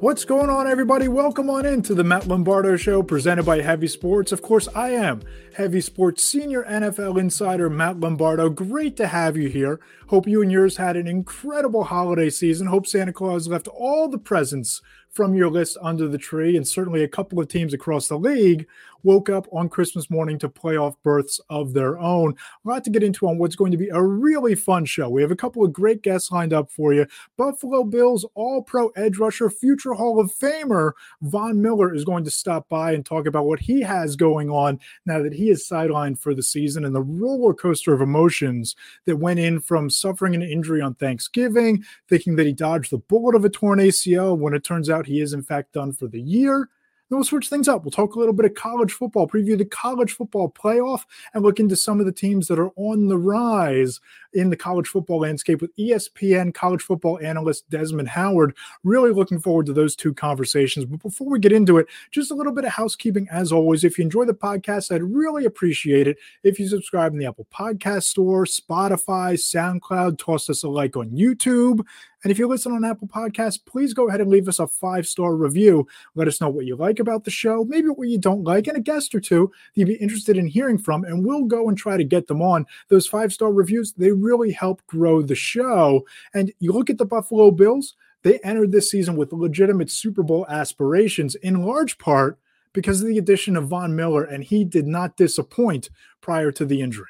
What's going on, everybody? Welcome on in to the Matt Lombardo Show presented by Heavy Sports. Of course, I am Heavy Sports Senior NFL Insider Matt Lombardo. Great to have you here. Hope you and yours had an incredible holiday season. Hope Santa Claus left all the presents from your list under the tree, and certainly a couple of teams across the league woke up on Christmas morning to playoff berths of their own. A lot to get into on what's going to be a really fun show. We have a couple of great guests lined up for you. Buffalo Bills All Pro Edge Rusher, future Hall of Famer Von Miller is going to stop by and talk about what he has going on now that he is sidelined for the season and the roller coaster of emotions that went in from suffering an injury on Thanksgiving, thinking that he dodged the bullet of a torn ACL when it turns out out he is, in fact, done for the year. Then we'll switch things up. We'll talk a little bit of college football, preview the college football playoff, and look into some of the teams that are on the rise in the college football landscape with ESPN college football analyst Desmond Howard. Really looking forward to those two conversations. But before we get into it, just a little bit of housekeeping as always. If you enjoy the podcast, I'd really appreciate it if you subscribe in the Apple Podcast Store, Spotify, SoundCloud, toss us a like on YouTube. And if you listen on Apple Podcasts, please go ahead and leave us a five star review. Let us know what you like about the show, maybe what you don't like, and a guest or two that you'd be interested in hearing from. And we'll go and try to get them on. Those five star reviews, they really help grow the show. And you look at the Buffalo Bills, they entered this season with legitimate Super Bowl aspirations, in large part because of the addition of Von Miller, and he did not disappoint prior to the injury.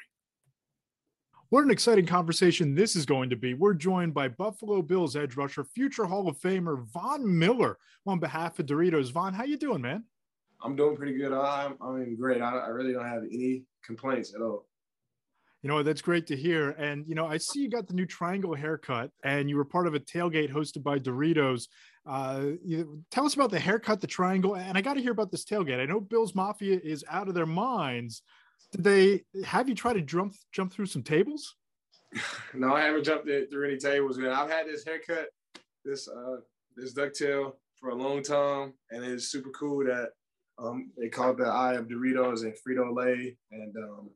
What an exciting conversation this is going to be. We're joined by Buffalo Bills edge rusher, future Hall of Famer Von Miller on behalf of Doritos. Von, how you doing, man? I'm doing pretty good. I'm, I'm great. I, I really don't have any complaints at all. You know, that's great to hear. And, you know, I see you got the new triangle haircut and you were part of a tailgate hosted by Doritos. Uh, you, tell us about the haircut, the triangle. And I got to hear about this tailgate. I know Bills Mafia is out of their minds did they have you try to jump jump through some tables? no, I haven't jumped through any tables. Man, I've had this haircut, this uh, this ducktail for a long time, and it's super cool that um, they called the Eye of Doritos and Frito Lay, and um,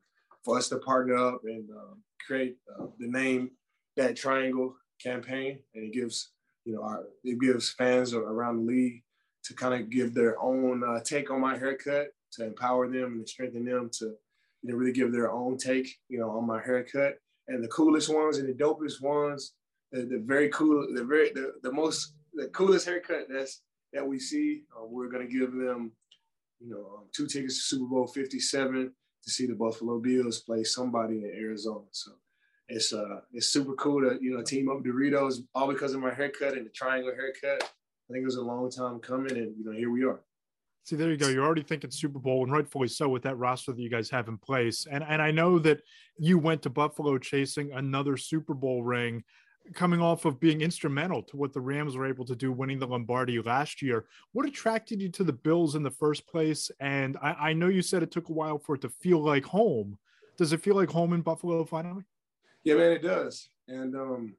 for us to partner up and um, create uh, the name that triangle campaign, and it gives you know our, it gives fans around the league to kind of give their own uh, take on my haircut to empower them and strengthen them to you know, really give their own take, you know, on my haircut. And the coolest ones and the dopest ones, the, the very cool, the very the, the most the coolest haircut that's that we see, uh, we're gonna give them, you know, um, two tickets to Super Bowl 57 to see the Buffalo Bills play somebody in Arizona. So it's uh it's super cool to you know team up Doritos all because of my haircut and the triangle haircut. I think it was a long time coming, and you know here we are. See, there you go. You're already thinking Super Bowl, and rightfully so with that roster that you guys have in place. And and I know that you went to Buffalo chasing another Super Bowl ring, coming off of being instrumental to what the Rams were able to do, winning the Lombardi last year. What attracted you to the Bills in the first place? And I, I know you said it took a while for it to feel like home. Does it feel like home in Buffalo finally? Yeah, man, it does. And um,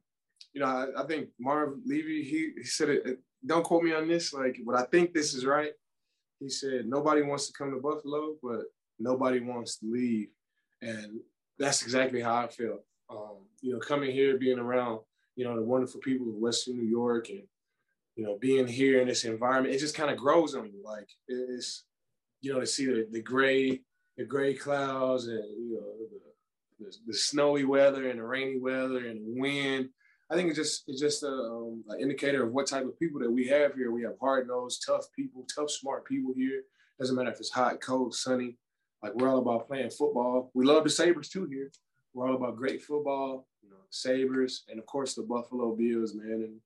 you know, I, I think Marv Levy, he, he said it. Don't quote me on this. Like, but I think this is right he said nobody wants to come to Buffalo, but nobody wants to leave, and that's exactly how I felt. Um, you know, coming here, being around, you know, the wonderful people of Western New York, and you know, being here in this environment, it just kind of grows on you. Like it's, you know, to see the, the gray, the gray clouds, and you know, the, the, the snowy weather and the rainy weather and the wind I think it's just it's just a, um, an indicator of what type of people that we have here. We have hard nosed, tough people, tough, smart people here. Doesn't matter if it's hot, cold, sunny. Like we're all about playing football. We love the Sabres too here. We're all about great football, you know, Sabres, and of course the Buffalo Bills, man.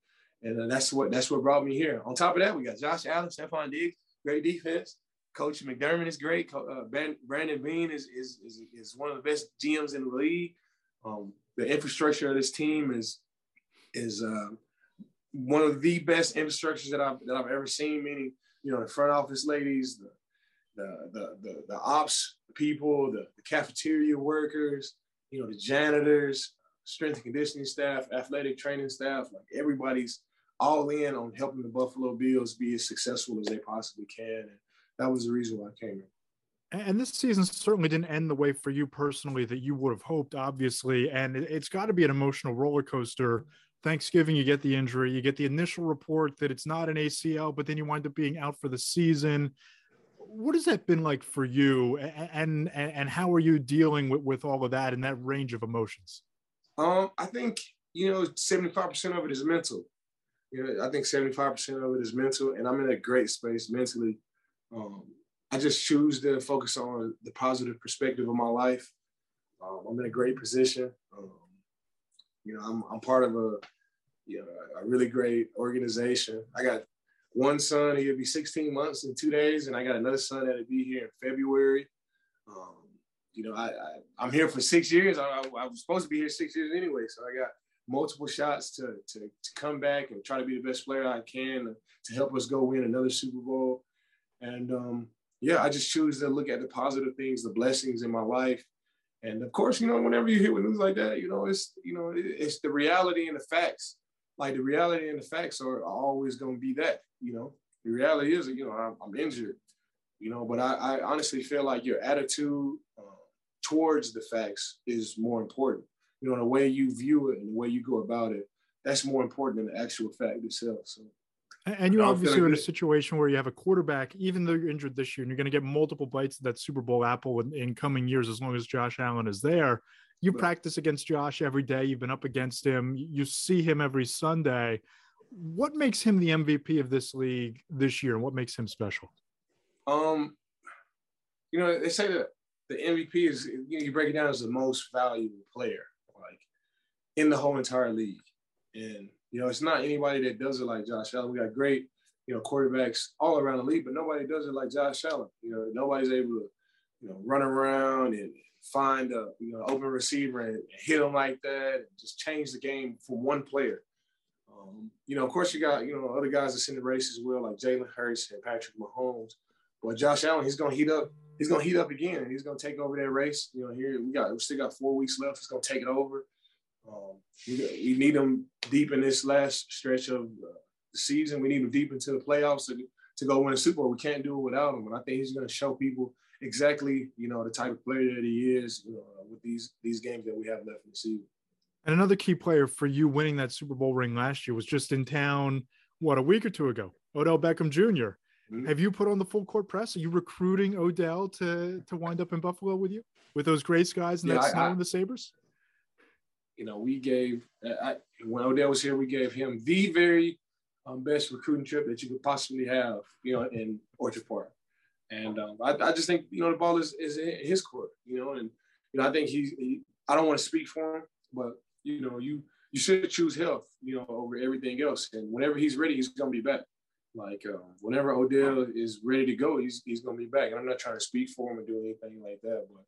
And and that's what that's what brought me here. On top of that, we got Josh Allen, Stefon Diggs, great defense. Coach McDermott is great. Uh, Brandon Beane is, is, is is one of the best GMs in the league. Um, the infrastructure of this team is is uh, one of the best infrastructures that I've that I've ever seen. Meaning, you know, the front office ladies, the the the the, the ops people, the, the cafeteria workers, you know, the janitors, strength and conditioning staff, athletic training staff, like everybody's all in on helping the Buffalo Bills be as successful as they possibly can. And that was the reason why I came here. And this season certainly didn't end the way for you personally that you would have hoped, obviously. And it's got to be an emotional roller coaster Thanksgiving, you get the injury, you get the initial report that it's not an ACL, but then you wind up being out for the season. What has that been like for you, and and, and how are you dealing with, with all of that and that range of emotions? Um, I think you know, seventy five percent of it is mental. You know, I think seventy five percent of it is mental, and I'm in a great space mentally. Um, I just choose to focus on the positive perspective of my life. Um, I'm in a great position. You know, I'm, I'm part of a, you know, a really great organization. I got one son, he'll be 16 months in two days, and I got another son that'll be here in February. Um, you know, I, I am here for six years. I, I, I, was supposed to be here six years anyway, so I got multiple shots to, to to come back and try to be the best player I can to help us go win another Super Bowl. And um, yeah, I just choose to look at the positive things, the blessings in my life, and of course, you know, whenever you hear news like that, you know, it's you know, it's the reality and the facts. Like the reality and the facts are, always going to be that. You know, the reality is, you know, I'm, I'm injured. You know, but I, I, honestly feel like your attitude uh, towards the facts is more important. You know, the way you view it and the way you go about it, that's more important than the actual fact itself. So. And you obviously are in a situation where you have a quarterback, even though you're injured this year, and you're going to get multiple bites of that Super Bowl apple in, in coming years as long as Josh Allen is there. You right. practice against Josh every day. You've been up against him. You see him every Sunday. What makes him the MVP of this league this year, and what makes him special? Um, you know, they say that the MVP is you, know, you break it down as the most valuable player, like in the whole entire league, and you know, it's not anybody that does it like Josh Allen. We got great, you know, quarterbacks all around the league, but nobody does it like Josh Allen. You know, nobody's able to, you know, run around and find a you know open receiver and hit him like that and just change the game for one player. Um, you know, of course, you got you know other guys that's in the race as well, like Jalen Hurts and Patrick Mahomes. But Josh Allen, he's gonna heat up. He's gonna heat up again, he's gonna take over that race. You know, here we got we still got four weeks left. He's gonna take it over. Um, we, we, need them deep in this last stretch of uh, the season. We need them deep into the playoffs to, to go win a Super Bowl. We can't do it without him. And I think he's going to show people exactly, you know, the type of player that he is you know, with these these games that we have left in the season. And another key player for you winning that Super Bowl ring last year was just in town, what, a week or two ago, Odell Beckham Jr. Mm-hmm. Have you put on the full court press? Are you recruiting Odell to to wind up in Buffalo with you with those Grace guys and yeah, that snow and the Sabres? You know, we gave I, when Odell was here, we gave him the very um, best recruiting trip that you could possibly have, you know, in Orchard Park. And um, I, I, just think you know the ball is is in his court, you know, and you know I think he, he I don't want to speak for him, but you know you you should choose health, you know, over everything else. And whenever he's ready, he's gonna be back. Like uh, whenever Odell is ready to go, he's he's gonna be back. And I'm not trying to speak for him or do anything like that, but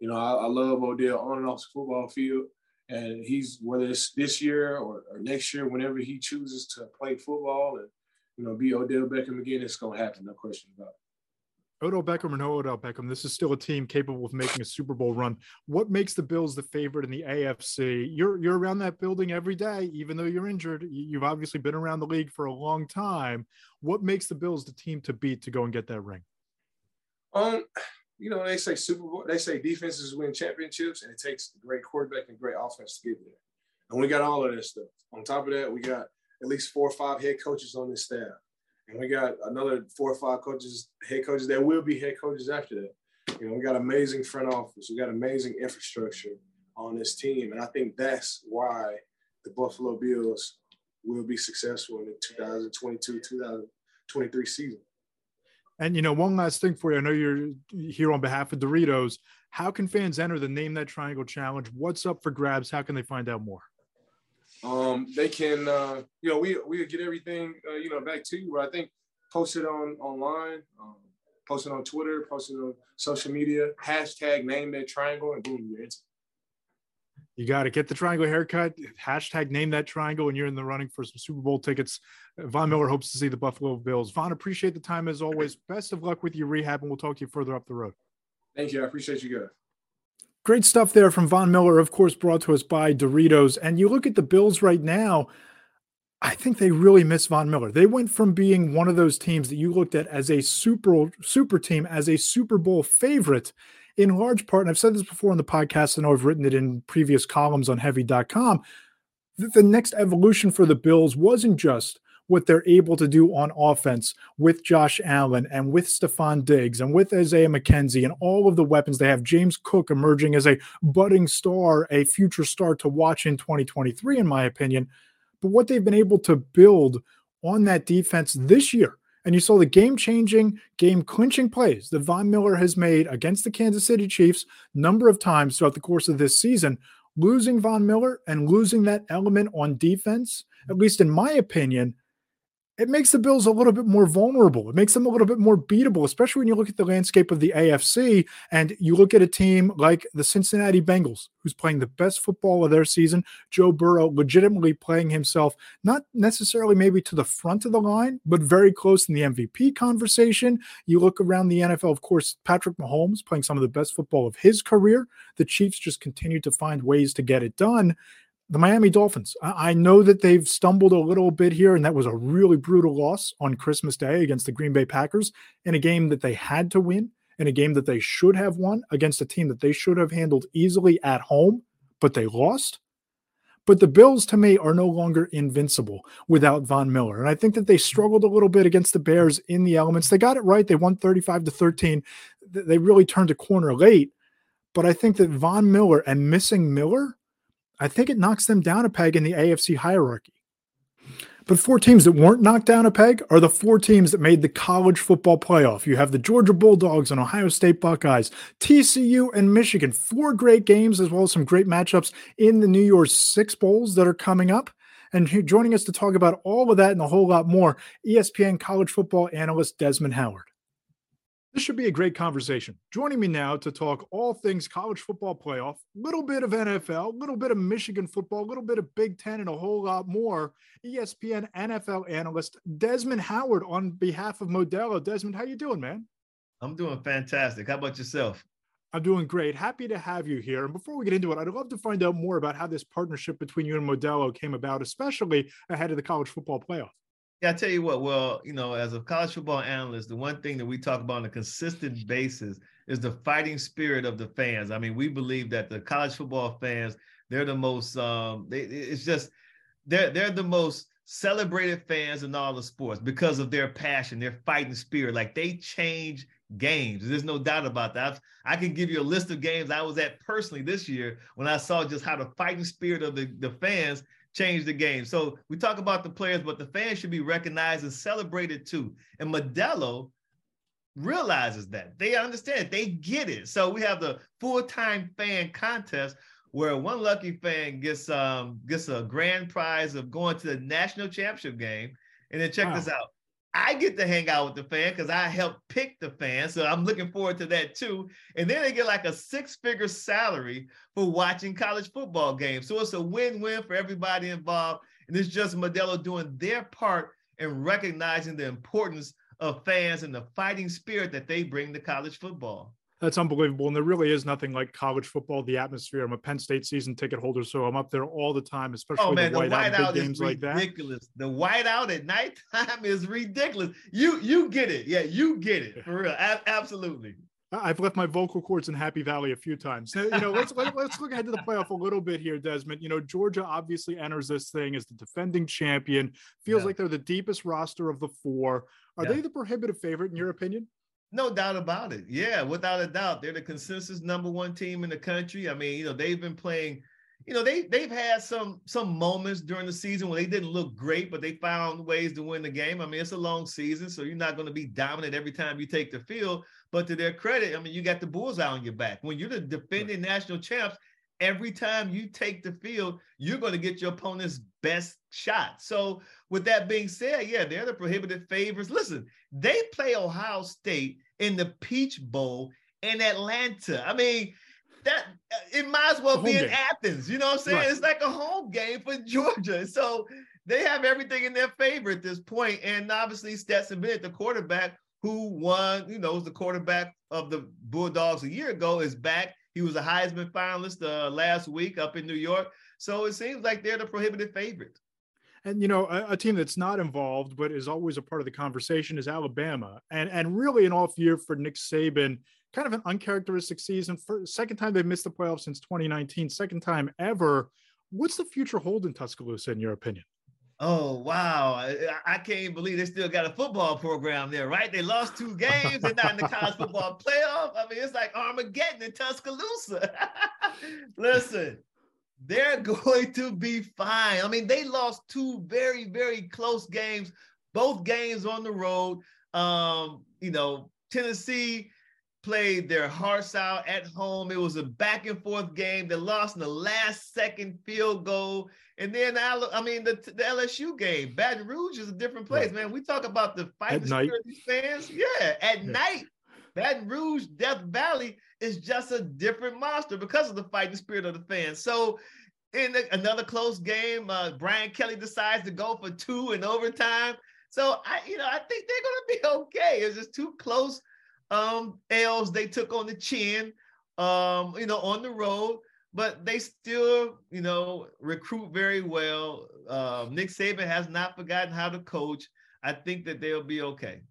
you know I, I love Odell on and off the football field and he's whether it's this year or, or, next year, whenever he chooses to play football and you know be Odell Beckham again, it's gonna happen, no question about it. Odell Beckham or no Odell Beckham, this is still a team capable of making a Super Bowl run. What makes the Bills the favorite in the AFC? You're you're around that building every day, even though you're injured. You've obviously been around the league for a long time. What makes the Bills the team to beat to go and get that ring? Um, you know, they say Super Bowl, they say defenses win championships, and it takes a great quarterback and great offense to get there. And we got all of this stuff. On top of that, we got at least four or five head coaches on this staff. And we got another four or five coaches, head coaches that will be head coaches after that. You know, we got amazing front office, we got amazing infrastructure on this team. And I think that's why the Buffalo Bills will be successful in the 2022 2023 season. And you know, one last thing for you. I know you're here on behalf of Doritos. How can fans enter the Name That Triangle Challenge? What's up for grabs? How can they find out more? Um, they can, uh, you know, we we get everything, uh, you know, back to you. I think post it on online, um, post it on Twitter, post it on social media. Hashtag Name That Triangle, and boom, you're into. You got to get the triangle haircut. Hashtag name that triangle, and you're in the running for some Super Bowl tickets. Von Miller hopes to see the Buffalo Bills. Von, appreciate the time as always. Best of luck with your rehab, and we'll talk to you further up the road. Thank you. I appreciate you guys. Great stuff there from Von Miller, of course, brought to us by Doritos. And you look at the Bills right now, I think they really miss Von Miller. They went from being one of those teams that you looked at as a super super team, as a Super Bowl favorite, in large part, and I've said this before on the podcast, and I've written it in previous columns on heavy.com. that the next evolution for the Bills wasn't just what they're able to do on offense with Josh Allen and with Stefon Diggs and with Isaiah McKenzie and all of the weapons they have. James Cook emerging as a budding star, a future star to watch in 2023, in my opinion. But what they've been able to build on that defense this year. And you saw the game changing, game clinching plays that Von Miller has made against the Kansas City Chiefs number of times throughout the course of this season. Losing Von Miller and losing that element on defense, at least in my opinion, it makes the Bills a little bit more vulnerable. It makes them a little bit more beatable, especially when you look at the landscape of the AFC and you look at a team like the Cincinnati Bengals, who's playing the best football of their season. Joe Burrow legitimately playing himself, not necessarily maybe to the front of the line, but very close in the MVP conversation. You look around the NFL, of course, Patrick Mahomes playing some of the best football of his career. The Chiefs just continue to find ways to get it done the Miami Dolphins. I know that they've stumbled a little bit here, and that was a really brutal loss on Christmas Day against the Green Bay Packers in a game that they had to win, in a game that they should have won against a team that they should have handled easily at home, but they lost. But the Bills, to me, are no longer invincible without Von Miller. And I think that they struggled a little bit against the Bears in the elements. They got it right. They won 35 to 13. They really turned a corner late. But I think that Von Miller and missing Miller I think it knocks them down a peg in the AFC hierarchy. But four teams that weren't knocked down a peg are the four teams that made the college football playoff. You have the Georgia Bulldogs and Ohio State Buckeyes, TCU and Michigan. Four great games, as well as some great matchups in the New Year's Six Bowls that are coming up. And joining us to talk about all of that and a whole lot more, ESPN college football analyst Desmond Howard. This should be a great conversation. Joining me now to talk all things college football playoff, a little bit of NFL, a little bit of Michigan football, a little bit of Big Ten, and a whole lot more. ESPN NFL analyst Desmond Howard on behalf of Modelo. Desmond, how you doing, man? I'm doing fantastic. How about yourself? I'm doing great. Happy to have you here. And before we get into it, I'd love to find out more about how this partnership between you and Modelo came about, especially ahead of the college football playoff. Yeah, I tell you what. Well, you know, as a college football analyst, the one thing that we talk about on a consistent basis is the fighting spirit of the fans. I mean, we believe that the college football fans, they're the most. Um, they, it's just they're they're the most celebrated fans in all the sports because of their passion, their fighting spirit. Like they change games. There's no doubt about that. I can give you a list of games I was at personally this year when I saw just how the fighting spirit of the, the fans change the game. So we talk about the players, but the fans should be recognized and celebrated too. And Modelo realizes that. They understand, they get it. So we have the full-time fan contest where one lucky fan gets um gets a grand prize of going to the national championship game. And then check wow. this out. I get to hang out with the fan because I helped pick the fan. So I'm looking forward to that too. And then they get like a six figure salary for watching college football games. So it's a win win for everybody involved. And it's just Modelo doing their part in recognizing the importance of fans and the fighting spirit that they bring to college football. That's unbelievable. And there really is nothing like college football, the atmosphere. I'm a Penn State season ticket holder, so I'm up there all the time, especially oh, man, the, the whiteout, white games like that. Ridiculous. The whiteout at nighttime is ridiculous. You you get it. Yeah, you get it. For real. A- absolutely. I've left my vocal cords in Happy Valley a few times. You know, let's let, us let us look ahead to the playoff a little bit here, Desmond. You know, Georgia obviously enters this thing as the defending champion. Feels yeah. like they're the deepest roster of the four. Are yeah. they the prohibitive favorite in your opinion? No doubt about it. Yeah, without a doubt, they're the consensus number one team in the country. I mean, you know, they've been playing. You know, they they've had some some moments during the season where they didn't look great, but they found ways to win the game. I mean, it's a long season, so you're not going to be dominant every time you take the field. But to their credit, I mean, you got the bullseye on your back. When you're the defending national champs, every time you take the field, you're going to get your opponent's best shot. So, with that being said, yeah, they're the prohibited favorites. Listen, they play Ohio State in the Peach Bowl in Atlanta. I mean, that uh, it might as well be in Athens. You know what I'm saying? Right. It's like a home game for Georgia. So they have everything in their favor at this point. And obviously, Stetson Bennett, the quarterback who won, you know, was the quarterback of the Bulldogs a year ago, is back. He was a Heisman finalist uh, last week up in New York. So it seems like they're the prohibited favorite. And you know, a, a, team that's not involved but is always a part of the conversation is Alabama. And and really an off year for Nick Saban, kind of an uncharacteristic season. For second time they've missed the playoffs since 2019, second time ever. What's the future hold in Tuscaloosa, in your opinion? Oh wow! I, I, can't believe they still got a football program there, right? They lost two games. They're not in the college football playoff. I mean, it's like Armageddon in Tuscaloosa. Listen, they're going to be fine. I mean, they lost two very, very close games, both games on the road. Um, you know, Tennessee played their hearts out at home. It was a back and forth game. They lost in the last second field goal. And then, I mean, the, the LSU game, Baton Rouge is a different place, right. man. We talk about the fighting spirit of these fans. Yeah, at yeah. night, Baton Rouge, Death Valley is just a different monster because of the fighting spirit of the fans. So, in the, another close game, uh, Brian Kelly decides to go for two in overtime. So I, you know, I think they're gonna be okay. It's just too close um, L's they took on the chin, um, you know, on the road, but they still, you know, recruit very well. Uh, Nick Saban has not forgotten how to coach. I think that they'll be okay.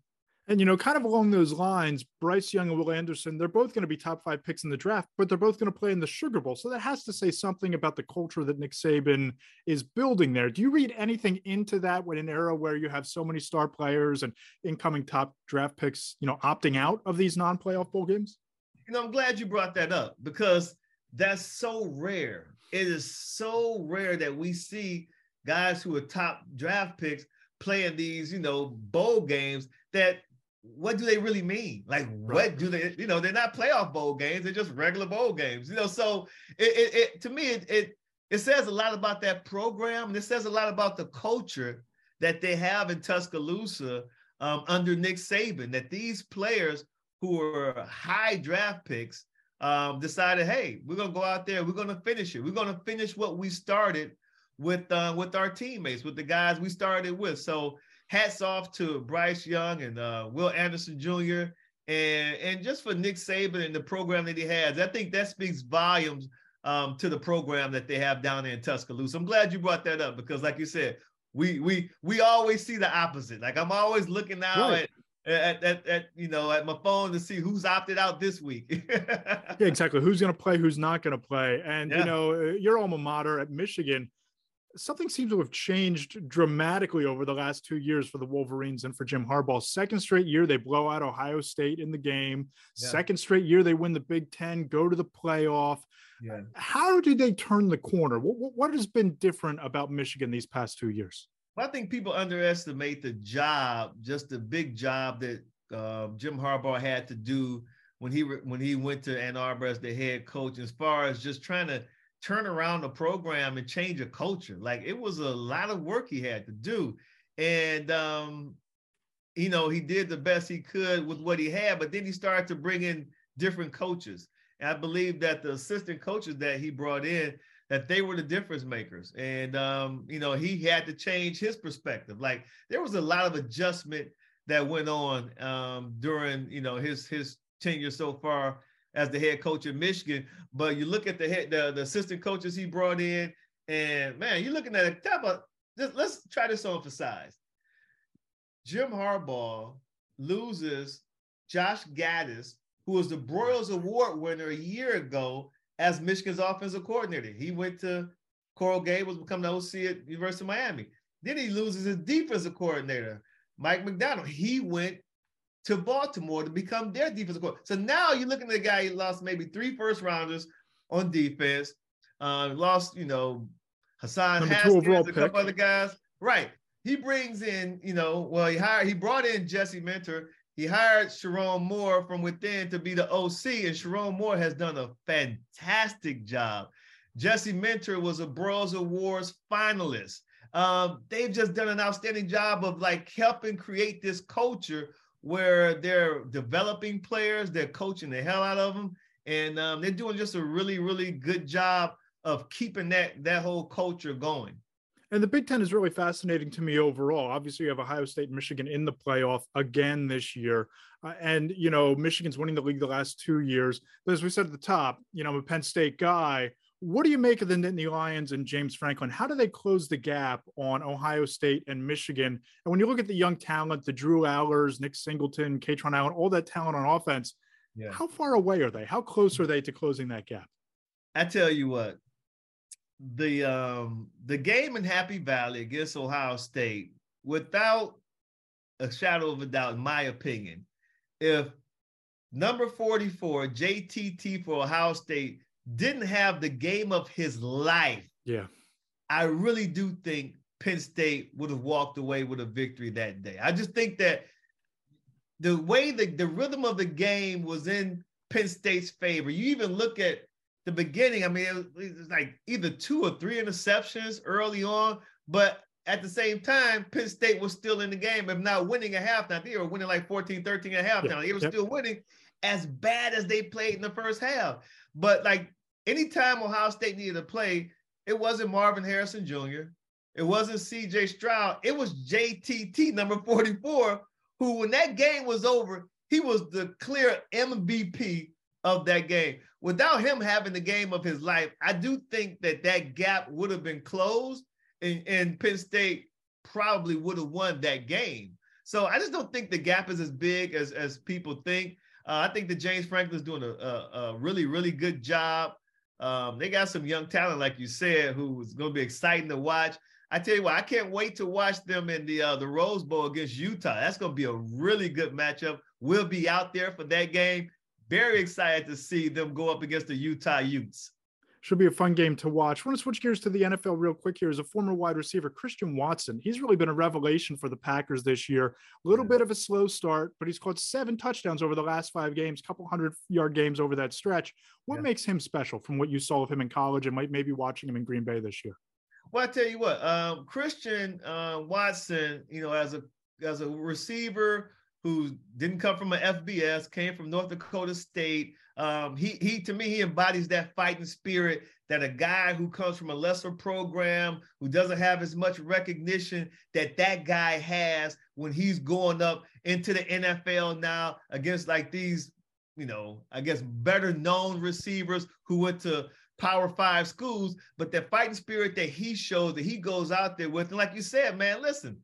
And, you know, kind of along those lines, Bryce Young and Will Anderson, they're both going to be top five picks in the draft, but they're both going to play in the Sugar Bowl. So that has to say something about the culture that Nick Saban is building there. Do you read anything into that when an era where you have so many star players and incoming top draft picks, you know, opting out of these non playoff bowl games? You know, I'm glad you brought that up because that's so rare. It is so rare that we see guys who are top draft picks playing these, you know, bowl games that what do they really mean? Like, right. what do they, you know, they're not playoff bowl games, they're just regular bowl games, you know. So it, it, it to me, it, it it says a lot about that program, and it says a lot about the culture that they have in Tuscaloosa um, under Nick Saban. That these players who are high draft picks um, decided, hey, we're gonna go out there, we're gonna finish it, we're gonna finish what we started with uh, with our teammates, with the guys we started with. So hats off to Bryce Young and uh, Will Anderson Jr. and and just for Nick Saban and the program that he has. I think that speaks volumes um, to the program that they have down there in Tuscaloosa. I'm glad you brought that up because, like you said, we we we always see the opposite. Like I'm always looking now right. at, at, at at you know at my phone to see who's opted out this week. yeah, exactly. Who's going to play? Who's not going to play? And yeah. you know, your alma mater at Michigan something seems to have changed dramatically over the last two years for the Wolverines and for Jim Harbaugh. Second straight year, they blow out Ohio State in the game. Yeah. Second straight year, they win the Big Ten, go to the playoff. Yeah. How did they turn the corner? What, what has been different about Michigan these past two years? Well, I think people underestimate the job, just the big job that uh, Jim Harbaugh had to do when he when he went to Ann Arbor as the head coach, as far as just trying to turn around the program and change a culture. Like it was a lot of work he had to do. And um, you know, he did the best he could with what he had, but then he started to bring in different coaches. And I believe that the assistant coaches that he brought in, that they were the difference makers. And um, you know, he had to change his perspective. Like there was a lot of adjustment that went on um, during, you know, his his tenure so far as the head coach of Michigan. But you look at the head, the, the assistant coaches he brought in, and man, you're looking at a type of just, let's try this on for size. Jim Harbaugh loses Josh Gattis, who was the Broyles Award winner a year ago as Michigan's offensive coordinator. He went to Coral Gables, become the OC at University of Miami. Then he loses his defensive coordinator, Mike Macdonald. He went to Baltimore to become their defensive coordinator. So now you're looking at a guy who lost maybe three first rounders on defense, uh, lost, you know, Hassan Haskins, a couple other guys. Right. He brings in, you know, well, he hired, he brought in Jesse Minter. He hired Sherrone Moore from within to be the OC, and Sherrone Moore has done a fantastic job. Jesse Minter was a Broyles Awards finalist. Um, they've just done an outstanding job of like helping create this culture where they're developing players, they're coaching the hell out of them, and um, they're doing just a really, really good job of keeping that that whole culture going. And the Big Ten is really fascinating to me overall. Obviously, you have Ohio State and Michigan in the playoff again this year. Uh, and, you know, Michigan's winning the league the last two years. But as we said at the top, you know, I'm a Penn State guy. What do you make of the Nittany Lions and James Franklin? How do they close the gap on Ohio State and Michigan? And when you look at the young talent, the Drew Allars, Nick Singleton, Kaytron Allen, all that talent on offense, yeah. how far away are they? How close are they to closing that gap? I tell you what, the um the game in Happy Valley against Ohio State, without a shadow of a doubt, in my opinion, if number 44, JTT for Ohio State, didn't have the game of his life. Yeah. I really do think Penn State would have walked away with a victory that day. I just think that the way the, the rhythm of the game was in Penn State's favor. You even look at the beginning. I mean, it was, it was like either two or three interceptions early on, but at the same time, Penn State was still in the game, if not winning a halftime. They were winning like 14, 13 at halftime. Yeah, they were still winning as bad as they played in the first half. But like anytime Ohio State needed to play, it wasn't Marvin Harrison Jr. It wasn't CJ Stroud. It was JTT number 44, who when that game was over, he was the clear MVP of that game. Without him having the game of his life, I do think that that gap would have been closed and, and Penn State probably would have won that game. So I just don't think the gap is as big as, as people think. Uh, I think that James Franklin's doing a, a, a really, really good job. Um, they got some young talent, like you said, who's going to be exciting to watch. I tell you what, I can't wait to watch them in the uh, the Rose Bowl against Utah. That's going to be a really good matchup. We'll be out there for that game. Very excited to see them go up against the Utah Utes. Should be a fun game to watch. I want to switch gears to the NFL real quick here. As a former wide receiver, Christian Watson, he's really been a revelation for the Packers this year. A little bit of a slow start, but he's caught seven touchdowns over the last five games, couple hundred yard games over that stretch. What yeah. makes him special from what you saw of him in college and might maybe watching him in Green Bay this year? Well, I tell you what, um, Christian uh, Watson, you know, as a as a receiver who didn't come from an FBS, came from North Dakota State. Um, he he to me he embodies that fighting spirit that a guy who comes from a lesser program who doesn't have as much recognition that that guy has when he's going up into the NFL now against like these you know I guess better known receivers who went to Power Five schools, but that fighting spirit that he shows that he goes out there with, and like you said, man, listen,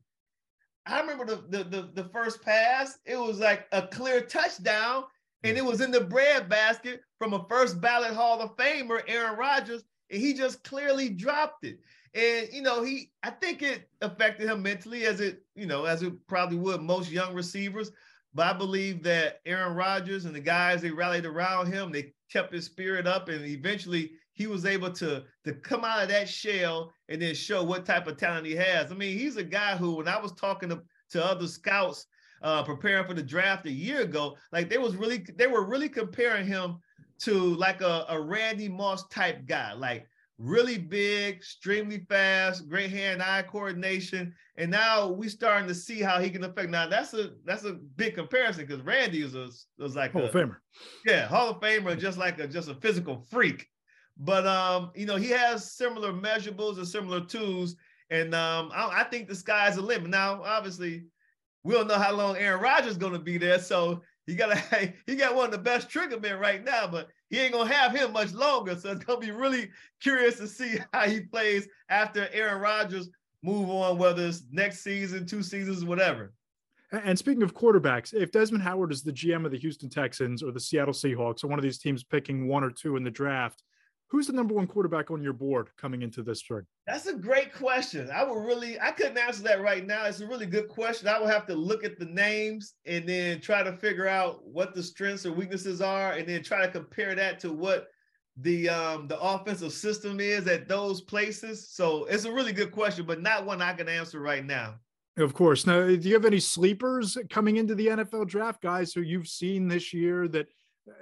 I remember the, the the the, first pass, it was like a clear touchdown, and it was in the bread basket from a first ballot Hall of Famer, Aaron Rodgers, and he just clearly dropped it. And you know, he I think it affected him mentally as it, you know, as it probably would most young receivers. But I believe that Aaron Rodgers and the guys they rallied around him, they kept his spirit up, and eventually he was able to to come out of that shell and then show what type of talent he has. I mean, he's a guy who, when I was talking to, to other scouts uh, preparing for the draft a year ago, like they was really they were really comparing him to like a, a Randy Moss type guy, like really big, extremely fast, great hand-eye coordination. And now we starting to see how he can affect. Now that's a that's a big comparison because Randy is a was like Hall a, of Famer. Yeah, Hall of Famer, just like a just a physical freak. But um, you know, he has similar measurables and similar tools, and um, I, I think the sky's the limit. Now, obviously, we don't know how long Aaron Rodgers is going to be there, so he got he got one of the best trigger men right now, but he ain't gonna have him much longer. So it's gonna be really curious to see how he plays after Aaron Rodgers move on, whether it's next season, two seasons, whatever. And speaking of quarterbacks, if Desmond Howard is the GM of the Houston Texans or the Seattle Seahawks or one of these teams picking one or two in the draft, Who's the number one quarterback on your board coming into this spring? That's a great question. I would really, I couldn't answer that right now. It's a really good question. I would have to look at the names and then try to figure out what the strengths or weaknesses are, and then try to compare that to what the um the offensive system is at those places. So it's a really good question, but not one I can answer right now. Of course. Now, do you have any sleepers coming into the NFL draft, guys who you've seen this year that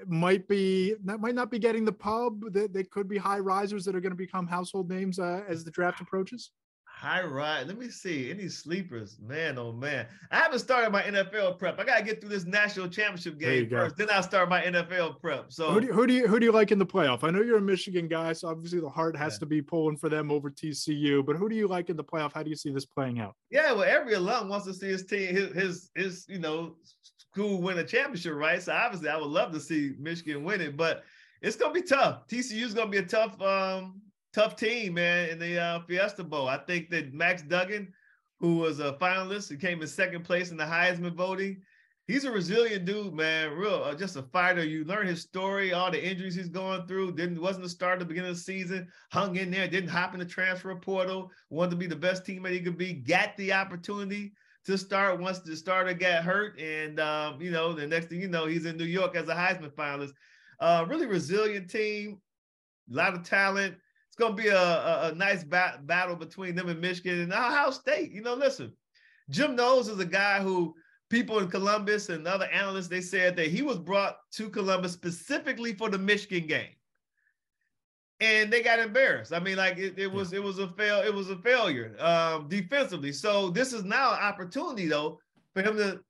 might be that might not be getting the pub that they could be high risers that are going to become household names uh, as the draft approaches? High rise let me see any sleepers? Man oh man. I haven't started my nfl prep. I gotta get through this national championship game first then i'll start my nfl prep so who do, you, who do you who do you like in the playoff? I know you're a michigan guy so obviously the heart has yeah. to be pulling for them over tcu but who do you like in the playoff? How do you see this playing out? Yeah well every alum wants to see his team his his, his you know school win a championship, right? So obviously, I would love to see Michigan win it, but it's gonna be tough. TCU is gonna be a tough, um, tough team, man, in the uh, Fiesta Bowl. I think that Max Duggan, who was a finalist, who came in second place in the Heisman voting, he's a resilient dude, man. Real, uh, just a fighter. You learn his story, all the injuries he's going through. Didn't wasn't the start at the beginning of the season. Hung in there. Didn't hop in the transfer portal. Wanted to be the best teammate he could be. Got the opportunity to start once the starter got hurt, and um, you know the next thing you know, he's in New York as a Heisman finalist. Uh, really resilient team. A lot of talent. It's going to be a, a, a nice ba- battle between them and Michigan and Ohio State. You know, listen, Jim Knowles is a guy who people in Columbus and other analysts they said that he was brought to Columbus specifically for the Michigan game, and they got embarrassed. I mean, like it, it was it was a fail it was a failure um, defensively. So this is now an opportunity though for him to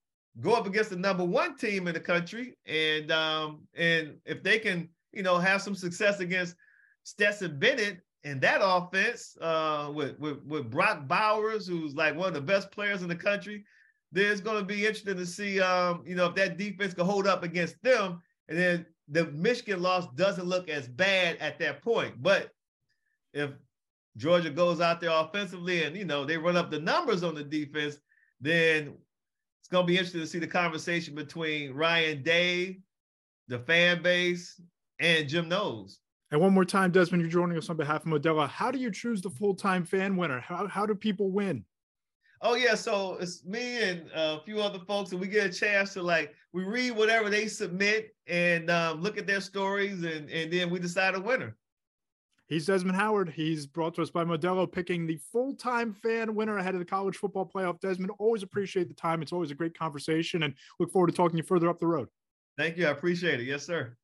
go up against the number one team in the country, and um, and if they can you know have some success against Stetson Bennett and that offense uh, with, with with Brock Bowers, who's like one of the best players in the country there's going to be interesting to see, um, you know, if that defense can hold up against them. And then the Michigan loss doesn't look as bad at that point. But if Georgia goes out there offensively and, you know, they run up the numbers on the defense, then it's going to be interesting to see the conversation between Ryan Day, the fan base, and Jim Knowles. And one more time, Desmond, you're joining us on behalf of Modelo. How do you choose the full time fan winner? How, how do people win? Oh yeah, so it's me and a few other folks, and we get a chance to like we read whatever they submit and um, look at their stories, and and then we decide a winner. He's Desmond Howard. He's brought to us by Modelo, picking the full-time fan winner ahead of the college football playoff. Desmond, always appreciate the time. It's always a great conversation, and look forward to talking to you further up the road. Thank you. I appreciate it. Yes, sir.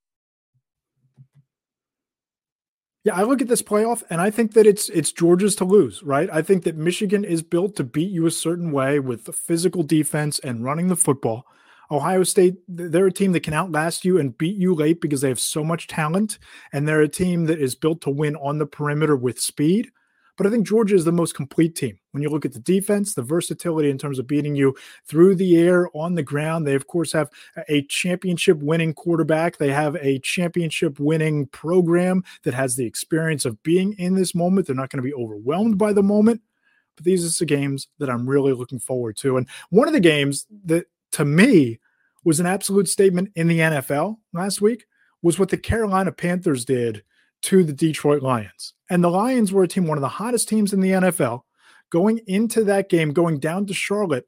Yeah, I look at this playoff and I think that it's it's Georgia's to lose, right? I think that Michigan is built to beat you a certain way with the physical defense and running the football. Ohio State, they're a team that can outlast you and beat you late because they have so much talent, and they're a team that is built to win on the perimeter with speed. But I think Georgia is the most complete team. When you look at the defense, the versatility in terms of beating you through the air, on the ground, they of course have a championship winning quarterback. They have a championship winning program that has the experience of being in this moment. They're not going to be overwhelmed by the moment. But these are the games that I'm really looking forward to. And one of the games that to me was an absolute statement in the NFL last week was what the Carolina Panthers did to the Detroit Lions. And the Lions were a team, one of the hottest teams in the NFL. Going into that game, going down to Charlotte,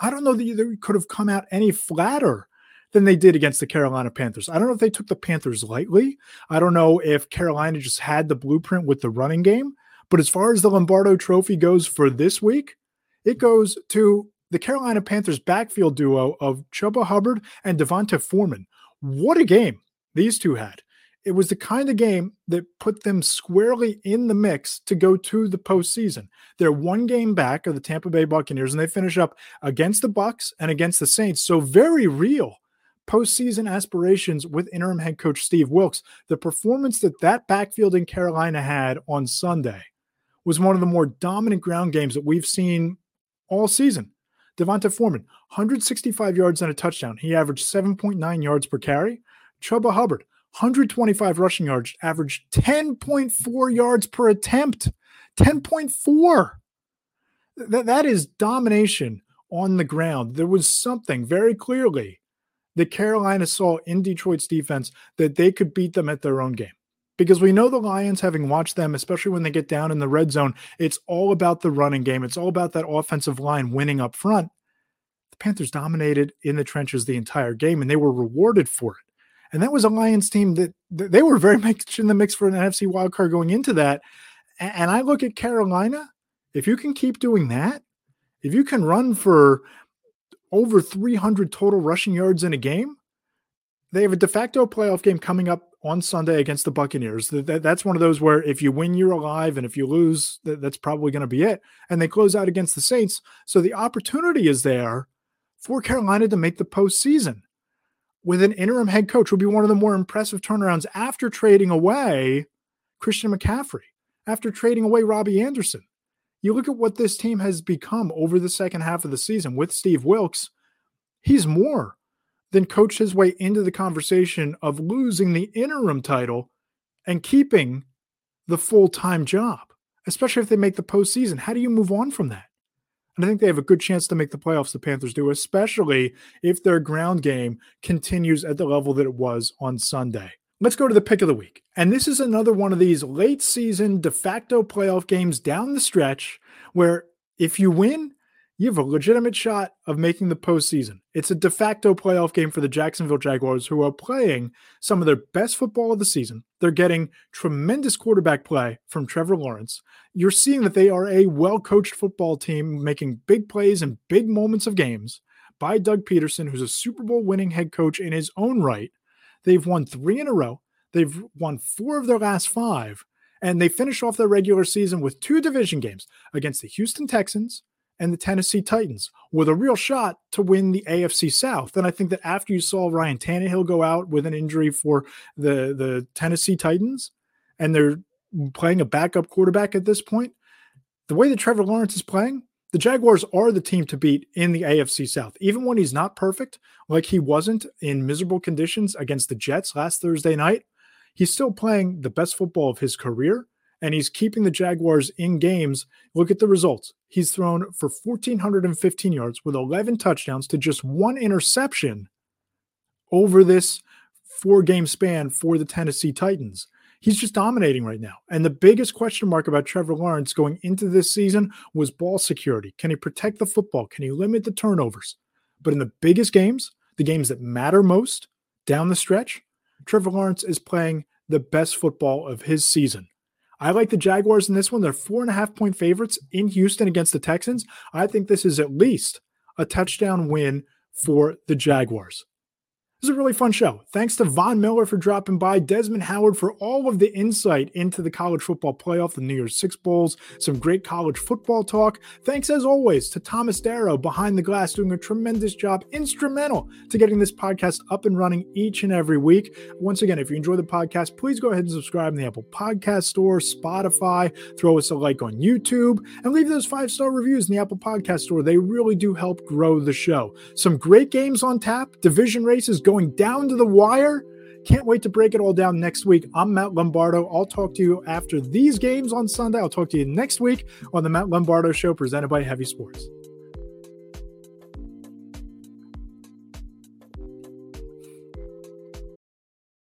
I don't know that they could have come out any flatter than they did against the Carolina Panthers. I don't know if they took the Panthers lightly. I don't know if Carolina just had the blueprint with the running game. But as far as the Lombardo trophy goes for this week, it goes to the Carolina Panthers backfield duo of Chuba Hubbard and D'Onta Foreman. What a game these two had it was the kind of game that put them squarely in the mix to go to the postseason. They're one game back of the Tampa Bay Buccaneers, and they finish up against the Bucks and against the Saints. So very real postseason aspirations with interim head coach Steve Wilks. The performance that that backfield in Carolina had on Sunday was one of the more dominant ground games that we've seen all season. D'Onta Foreman, 165 yards and a touchdown. He averaged 7.9 yards per carry. Chuba Hubbard, 125 rushing yards, averaged 10.4 yards per attempt. 10.4. That, that is domination on the ground. There was something very clearly that Carolina saw in Detroit's defense that they could beat them at their own game. Because we know the Lions, having watched them, especially when they get down in the red zone, it's all about the running game. It's all about that offensive line winning up front. The Panthers dominated in the trenches the entire game, and they were rewarded for it. And that was a Lions team that, they were very much in the mix for an NFC wildcard going into that. And I look at Carolina, if you can keep doing that, if you can run for over 300 total rushing yards in a game, they have a de facto playoff game coming up on Sunday against the Buccaneers. That's one of those where if you win, you're alive, and if you lose, that's probably going to be it. And they close out against the Saints. So the opportunity is there for Carolina to make the postseason with an interim head coach would be one of the more impressive turnarounds after trading away Christian McCaffrey, after trading away Robbie Anderson. You look at what this team has become over the second half of the season with Steve Wilks, he's more than coached his way into the conversation of losing the interim title and keeping the full time job, especially if they make the postseason. How do you move on from that? And I think they have a good chance to make the playoffs, the Panthers do, especially if their ground game continues at the level that it was on Sunday. Let's go to the pick of the week. And this is another one of these late season de facto playoff games down the stretch where if you win, you have a legitimate shot of making the postseason. It's a de facto playoff game for the Jacksonville Jaguars, who are playing some of their best football of the season. They're getting tremendous quarterback play from Trevor Lawrence. You're seeing that they are a well coached football team making big plays and big moments of games by Doug Pederson, who's a Super Bowl winning head coach in his own right. They've won three in a row, they've won four of their last five. And they finish off their regular season with two division games against the Houston Texans and the Tennessee Titans with a real shot to win the AFC South. And I think that after you saw Ryan Tannehill go out with an injury for the, the Tennessee Titans, and they're playing a backup quarterback at this point, the way that Trevor Lawrence is playing, the Jaguars are the team to beat in the AFC South. Even when he's not perfect, like he wasn't in miserable conditions against the Jets last Thursday night, he's still playing the best football of his career and he's keeping the Jaguars in games. Look at the results. He's thrown for 1,415 yards with 11 touchdowns to just one interception over this four game span for the Tennessee Titans. He's just dominating right now. And the biggest question mark about Trevor Lawrence going into this season was ball security. Can he protect the football? Can he limit the turnovers? But in the biggest games, the games that matter most down the stretch, Trevor Lawrence is playing the best football of his season. I like the Jaguars in this one. They're four and a half point favorites in Houston against the Texans. I think this is at least a touchdown win for the Jaguars. Is a really fun show. Thanks to Von Miller for dropping by, Desmond Howard for all of the insight into the college football playoff, the New Year's Six Bowls, some great college football talk. Thanks, as always, to Thomas Darrow behind the glass, doing a tremendous job, instrumental to getting this podcast up and running each and every week. Once again, if you enjoy the podcast, please go ahead and subscribe in the Apple Podcast Store, Spotify, throw us a like on YouTube, and leave those five star reviews in the Apple Podcast Store. They really do help grow the show. Some great games on tap, division races going down to the wire. Can't wait to break it all down next week. I'm Matt Lombardo. I'll talk to you after these games on Sunday. I'll talk to you next week on the Matt Lombardo Show presented by Heavy Sports.